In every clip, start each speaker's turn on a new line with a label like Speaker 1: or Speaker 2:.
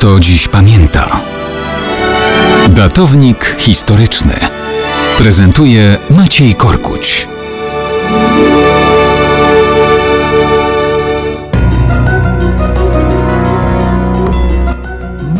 Speaker 1: kto dziś pamięta. Datownik historyczny prezentuje Maciej Korkuć.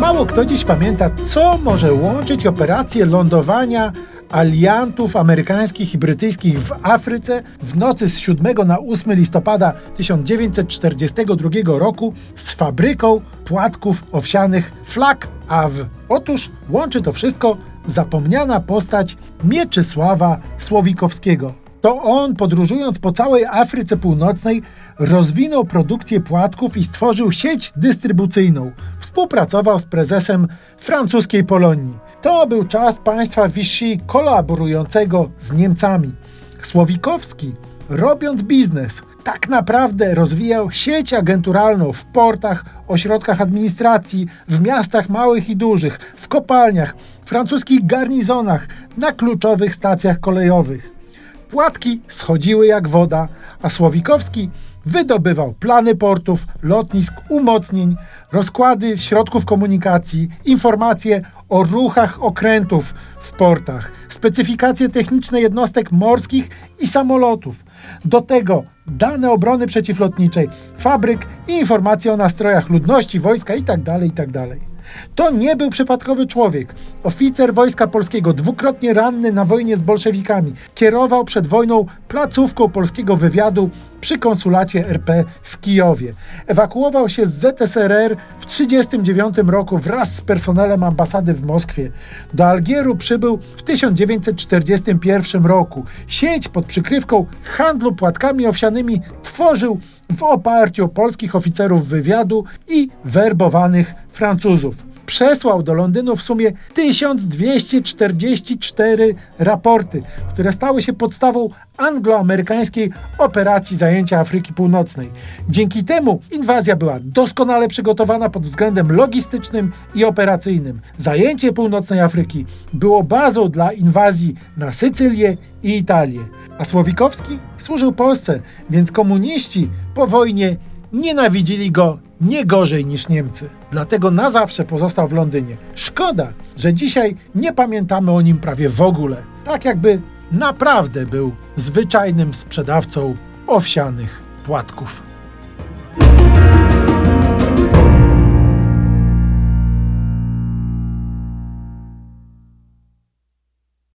Speaker 2: Mało kto dziś pamięta, co może łączyć operację lądowania aliantów amerykańskich i brytyjskich w Afryce w nocy z 7 na 8 listopada 1942 roku z fabryką płatków owsianych Flak Av. Otóż łączy to wszystko zapomniana postać Mieczysława Słowikowskiego. To on, podróżując po całej Afryce Północnej, rozwinął produkcję płatków i stworzył sieć dystrybucyjną. Współpracował z prezesem francuskiej Polonii. To był czas państwa Vichy kolaborującego z Niemcami. Słowikowski, robiąc biznes, tak naprawdę rozwijał sieć agenturalną w portach, ośrodkach administracji, w miastach małych i dużych, w kopalniach, francuskich garnizonach, na kluczowych stacjach kolejowych. Płatki schodziły jak woda, a Słowikowski wydobywał plany portów, lotnisk, umocnień, rozkłady środków komunikacji, informacje o ruchach okrętów w portach, specyfikacje techniczne jednostek morskich i samolotów. Do tego dane obrony przeciwlotniczej, fabryk i informacje o nastrojach ludności, wojska itd. itd. To nie był przypadkowy człowiek. Oficer Wojska Polskiego, dwukrotnie ranny na wojnie z bolszewikami, kierował przed wojną placówką polskiego wywiadu przy konsulacie RP w Kijowie. Ewakuował się z ZSRR w 1939 roku wraz z personelem ambasady w Moskwie. Do Algieru przybył w 1941 roku. Sieć pod przykrywką handlu płatkami owsianymi tworzył w oparciu o polskich oficerów wywiadu i werbowanych Francuzów. Przesłał do Londynu w sumie 1244 raporty, które stały się podstawą angloamerykańskiej operacji zajęcia Afryki Północnej. Dzięki temu inwazja była doskonale przygotowana pod względem logistycznym i operacyjnym. Zajęcie północnej Afryki było bazą dla inwazji na Sycylię i Italię. A Słowikowski służył Polsce, więc komuniści po wojnie nienawidzili go nie gorzej niż Niemcy. Dlatego na zawsze pozostał w Londynie. Szkoda, że dzisiaj nie pamiętamy o nim prawie w ogóle. Tak jakby naprawdę był zwyczajnym sprzedawcą owsianych płatków.